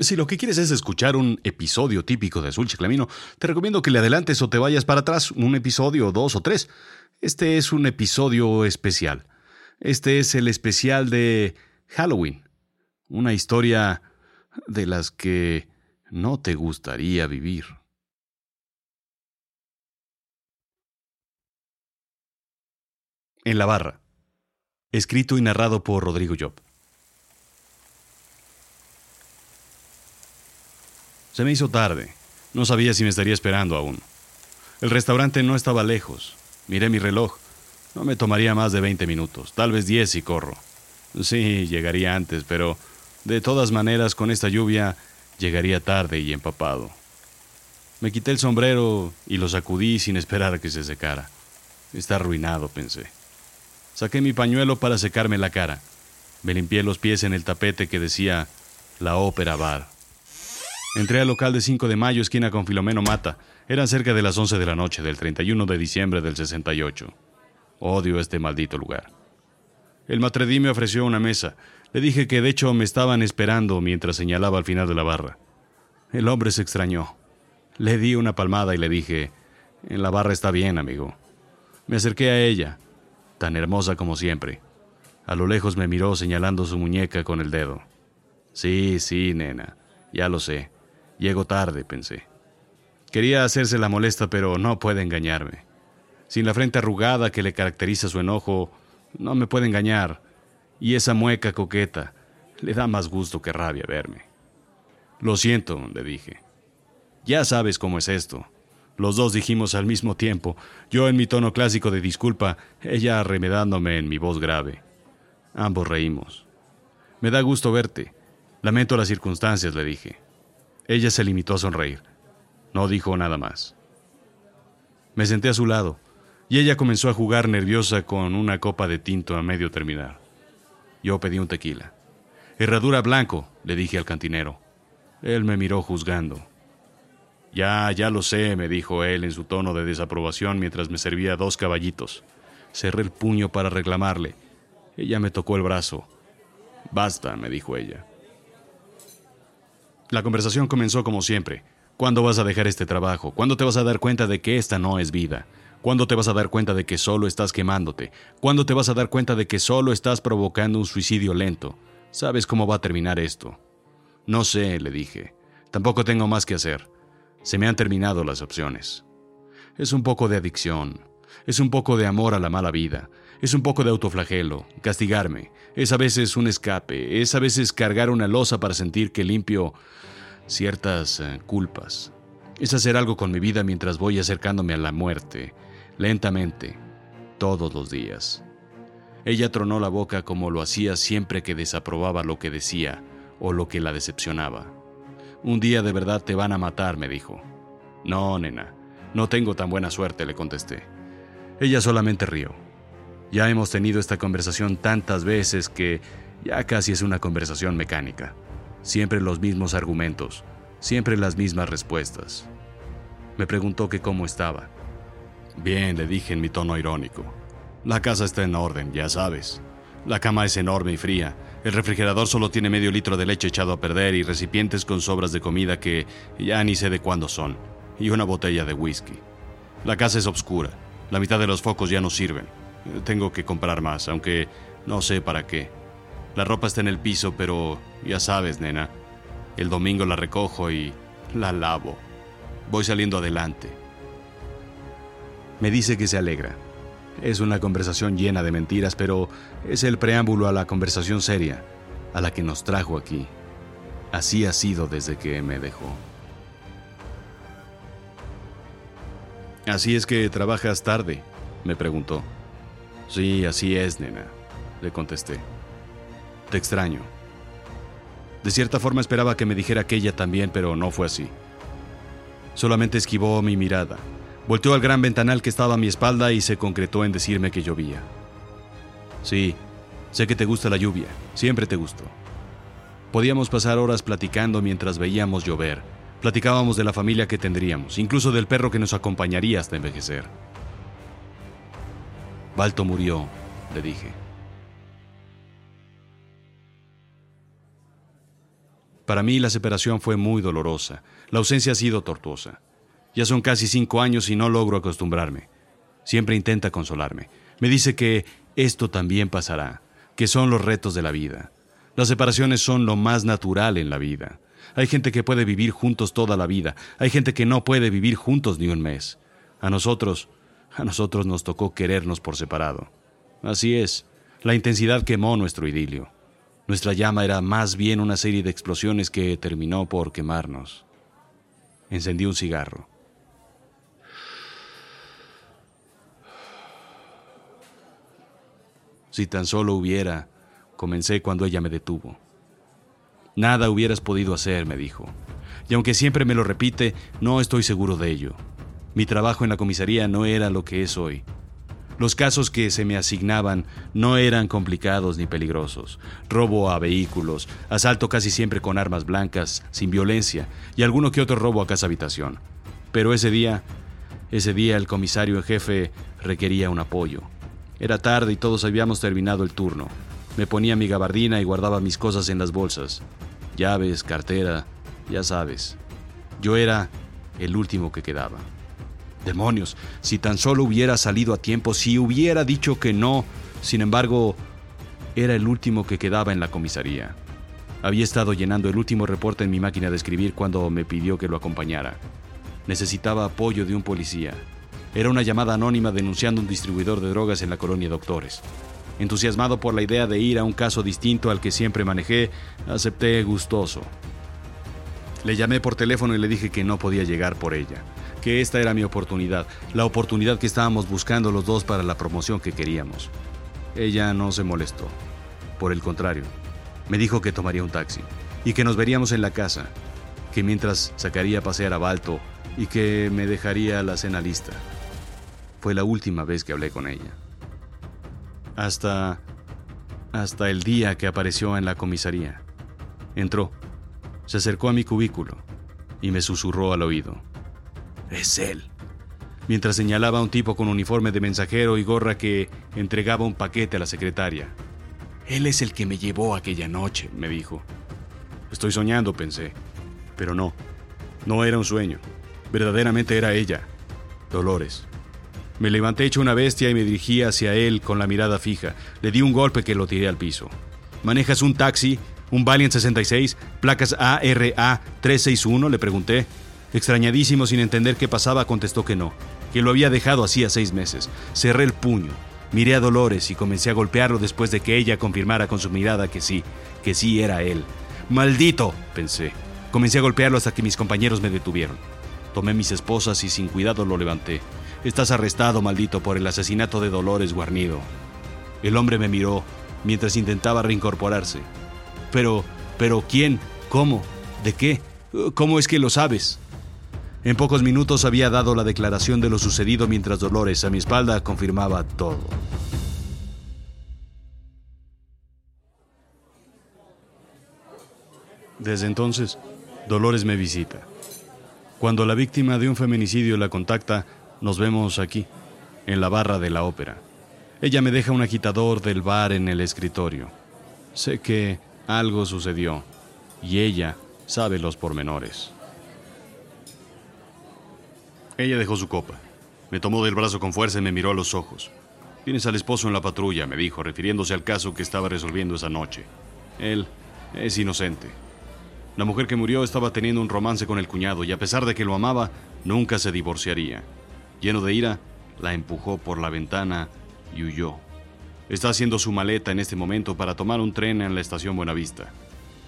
Si lo que quieres es escuchar un episodio típico de Azul Chiclamino, te recomiendo que le adelantes o te vayas para atrás un episodio, dos o tres. Este es un episodio especial. Este es el especial de Halloween. Una historia de las que no te gustaría vivir. En la barra. Escrito y narrado por Rodrigo Job. Se me hizo tarde. No sabía si me estaría esperando aún. El restaurante no estaba lejos. Miré mi reloj. No me tomaría más de 20 minutos, tal vez 10 si corro. Sí, llegaría antes, pero de todas maneras con esta lluvia llegaría tarde y empapado. Me quité el sombrero y lo sacudí sin esperar a que se secara. Está arruinado, pensé. Saqué mi pañuelo para secarme la cara. Me limpié los pies en el tapete que decía La Ópera Bar. Entré al local de 5 de mayo, esquina con Filomeno Mata. Eran cerca de las 11 de la noche del 31 de diciembre del 68. Odio este maldito lugar. El matredí me ofreció una mesa. Le dije que de hecho me estaban esperando mientras señalaba al final de la barra. El hombre se extrañó. Le di una palmada y le dije, en la barra está bien, amigo. Me acerqué a ella, tan hermosa como siempre. A lo lejos me miró señalando su muñeca con el dedo. Sí, sí, nena, ya lo sé. Llego tarde, pensé. Quería hacerse la molesta, pero no puede engañarme. Sin la frente arrugada que le caracteriza su enojo, no me puede engañar. Y esa mueca coqueta le da más gusto que rabia verme. Lo siento, le dije. Ya sabes cómo es esto. Los dos dijimos al mismo tiempo, yo en mi tono clásico de disculpa, ella arremedándome en mi voz grave. Ambos reímos. Me da gusto verte. Lamento las circunstancias, le dije. Ella se limitó a sonreír. No dijo nada más. Me senté a su lado y ella comenzó a jugar nerviosa con una copa de tinto a medio terminar. Yo pedí un tequila. Herradura blanco, le dije al cantinero. Él me miró juzgando. Ya, ya lo sé, me dijo él en su tono de desaprobación mientras me servía dos caballitos. Cerré el puño para reclamarle. Ella me tocó el brazo. Basta, me dijo ella. La conversación comenzó como siempre. ¿Cuándo vas a dejar este trabajo? ¿Cuándo te vas a dar cuenta de que esta no es vida? ¿Cuándo te vas a dar cuenta de que solo estás quemándote? ¿Cuándo te vas a dar cuenta de que solo estás provocando un suicidio lento? ¿Sabes cómo va a terminar esto? No sé, le dije. Tampoco tengo más que hacer. Se me han terminado las opciones. Es un poco de adicción. Es un poco de amor a la mala vida. Es un poco de autoflagelo, castigarme. Es a veces un escape. Es a veces cargar una losa para sentir que limpio ciertas eh, culpas. Es hacer algo con mi vida mientras voy acercándome a la muerte, lentamente, todos los días. Ella tronó la boca como lo hacía siempre que desaprobaba lo que decía o lo que la decepcionaba. Un día de verdad te van a matar, me dijo. No, nena, no tengo tan buena suerte, le contesté. Ella solamente rió. Ya hemos tenido esta conversación tantas veces que ya casi es una conversación mecánica. Siempre los mismos argumentos, siempre las mismas respuestas. Me preguntó que cómo estaba. Bien, le dije en mi tono irónico. La casa está en orden, ya sabes. La cama es enorme y fría. El refrigerador solo tiene medio litro de leche echado a perder y recipientes con sobras de comida que ya ni sé de cuándo son. Y una botella de whisky. La casa es oscura. La mitad de los focos ya no sirven. Tengo que comprar más, aunque no sé para qué. La ropa está en el piso, pero ya sabes, nena. El domingo la recojo y la lavo. Voy saliendo adelante. Me dice que se alegra. Es una conversación llena de mentiras, pero es el preámbulo a la conversación seria, a la que nos trajo aquí. Así ha sido desde que me dejó. Así es que trabajas tarde, me preguntó. Sí, así es, nena, le contesté. Te extraño. De cierta forma esperaba que me dijera que ella también, pero no fue así. Solamente esquivó mi mirada, volteó al gran ventanal que estaba a mi espalda y se concretó en decirme que llovía. Sí, sé que te gusta la lluvia, siempre te gustó. Podíamos pasar horas platicando mientras veíamos llover. Platicábamos de la familia que tendríamos, incluso del perro que nos acompañaría hasta envejecer. Balto murió, le dije. Para mí la separación fue muy dolorosa. La ausencia ha sido tortuosa. Ya son casi cinco años y no logro acostumbrarme. Siempre intenta consolarme. Me dice que esto también pasará, que son los retos de la vida. Las separaciones son lo más natural en la vida. Hay gente que puede vivir juntos toda la vida, hay gente que no puede vivir juntos ni un mes. A nosotros, a nosotros nos tocó querernos por separado. Así es, la intensidad quemó nuestro idilio. Nuestra llama era más bien una serie de explosiones que terminó por quemarnos. Encendí un cigarro. Si tan solo hubiera, comencé cuando ella me detuvo. Nada hubieras podido hacer, me dijo. Y aunque siempre me lo repite, no estoy seguro de ello. Mi trabajo en la comisaría no era lo que es hoy. Los casos que se me asignaban no eran complicados ni peligrosos. Robo a vehículos, asalto casi siempre con armas blancas, sin violencia, y alguno que otro robo a casa habitación. Pero ese día, ese día el comisario en jefe requería un apoyo. Era tarde y todos habíamos terminado el turno. Me ponía mi gabardina y guardaba mis cosas en las bolsas. Llaves, cartera, ya sabes. Yo era el último que quedaba. Demonios, si tan solo hubiera salido a tiempo, si hubiera dicho que no. Sin embargo, era el último que quedaba en la comisaría. Había estado llenando el último reporte en mi máquina de escribir cuando me pidió que lo acompañara. Necesitaba apoyo de un policía. Era una llamada anónima denunciando un distribuidor de drogas en la colonia Doctores. Entusiasmado por la idea de ir a un caso distinto al que siempre manejé, acepté gustoso. Le llamé por teléfono y le dije que no podía llegar por ella, que esta era mi oportunidad, la oportunidad que estábamos buscando los dos para la promoción que queríamos. Ella no se molestó. Por el contrario, me dijo que tomaría un taxi y que nos veríamos en la casa, que mientras sacaría a pasear a Balto y que me dejaría la cena lista. Fue la última vez que hablé con ella. Hasta... hasta el día que apareció en la comisaría. Entró, se acercó a mi cubículo y me susurró al oído. Es él. Mientras señalaba a un tipo con uniforme de mensajero y gorra que entregaba un paquete a la secretaria. Él es el que me llevó aquella noche, me dijo. Estoy soñando, pensé. Pero no, no era un sueño. Verdaderamente era ella, Dolores. Me levanté hecho una bestia y me dirigí hacia él con la mirada fija. Le di un golpe que lo tiré al piso. ¿Manejas un taxi? ¿Un Valiant 66? ¿Placas ARA 361? Le pregunté. Extrañadísimo, sin entender qué pasaba, contestó que no, que lo había dejado hacía seis meses. Cerré el puño, miré a Dolores y comencé a golpearlo después de que ella confirmara con su mirada que sí, que sí era él. ¡Maldito! pensé. Comencé a golpearlo hasta que mis compañeros me detuvieron. Tomé mis esposas y sin cuidado lo levanté. Estás arrestado, maldito, por el asesinato de Dolores Guarnido. El hombre me miró mientras intentaba reincorporarse. Pero, pero, ¿quién? ¿Cómo? ¿De qué? ¿Cómo es que lo sabes? En pocos minutos había dado la declaración de lo sucedido mientras Dolores a mi espalda confirmaba todo. Desde entonces, Dolores me visita. Cuando la víctima de un feminicidio la contacta, nos vemos aquí, en la barra de la ópera. Ella me deja un agitador del bar en el escritorio. Sé que algo sucedió y ella sabe los pormenores. Ella dejó su copa. Me tomó del brazo con fuerza y me miró a los ojos. Tienes al esposo en la patrulla, me dijo, refiriéndose al caso que estaba resolviendo esa noche. Él es inocente. La mujer que murió estaba teniendo un romance con el cuñado y a pesar de que lo amaba, nunca se divorciaría. Lleno de ira, la empujó por la ventana y huyó. Está haciendo su maleta en este momento para tomar un tren en la estación Buenavista.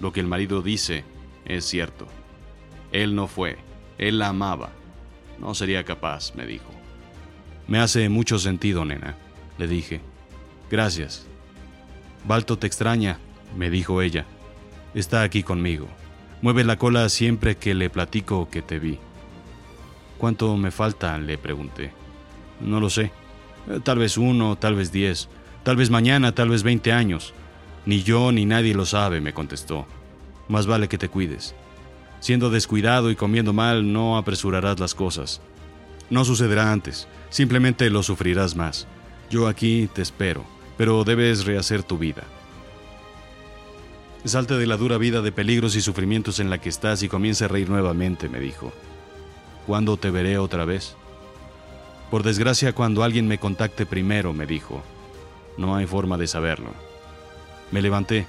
Lo que el marido dice es cierto. Él no fue, él la amaba. No sería capaz, me dijo. Me hace mucho sentido, nena, le dije. Gracias. Balto te extraña, me dijo ella. Está aquí conmigo. Mueve la cola siempre que le platico que te vi. ¿Cuánto me falta? le pregunté. No lo sé. Eh, tal vez uno, tal vez diez, tal vez mañana, tal vez veinte años. Ni yo ni nadie lo sabe, me contestó. Más vale que te cuides. Siendo descuidado y comiendo mal, no apresurarás las cosas. No sucederá antes, simplemente lo sufrirás más. Yo aquí te espero, pero debes rehacer tu vida. Salte de la dura vida de peligros y sufrimientos en la que estás y comience a reír nuevamente, me dijo. ¿Cuándo te veré otra vez? Por desgracia, cuando alguien me contacte primero, me dijo. No hay forma de saberlo. Me levanté.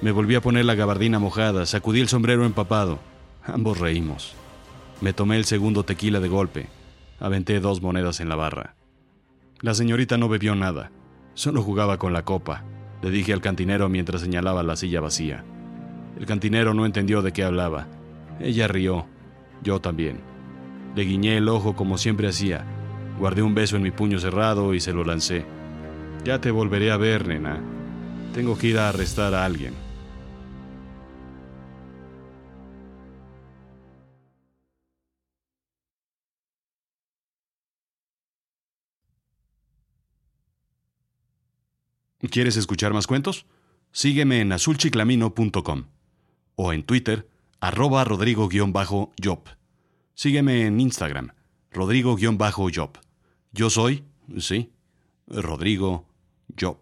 Me volví a poner la gabardina mojada, sacudí el sombrero empapado. Ambos reímos. Me tomé el segundo tequila de golpe. Aventé dos monedas en la barra. La señorita no bebió nada. Solo jugaba con la copa, le dije al cantinero mientras señalaba la silla vacía. El cantinero no entendió de qué hablaba. Ella rió. Yo también. Le guiñé el ojo como siempre hacía. Guardé un beso en mi puño cerrado y se lo lancé. Ya te volveré a ver, nena. Tengo que ir a arrestar a alguien. ¿Quieres escuchar más cuentos? Sígueme en azulchiclamino.com o en Twitter, arroba rodrigo-job. Sígueme en Instagram, rodrigo-job. Yo soy, sí, Rodrigo Job.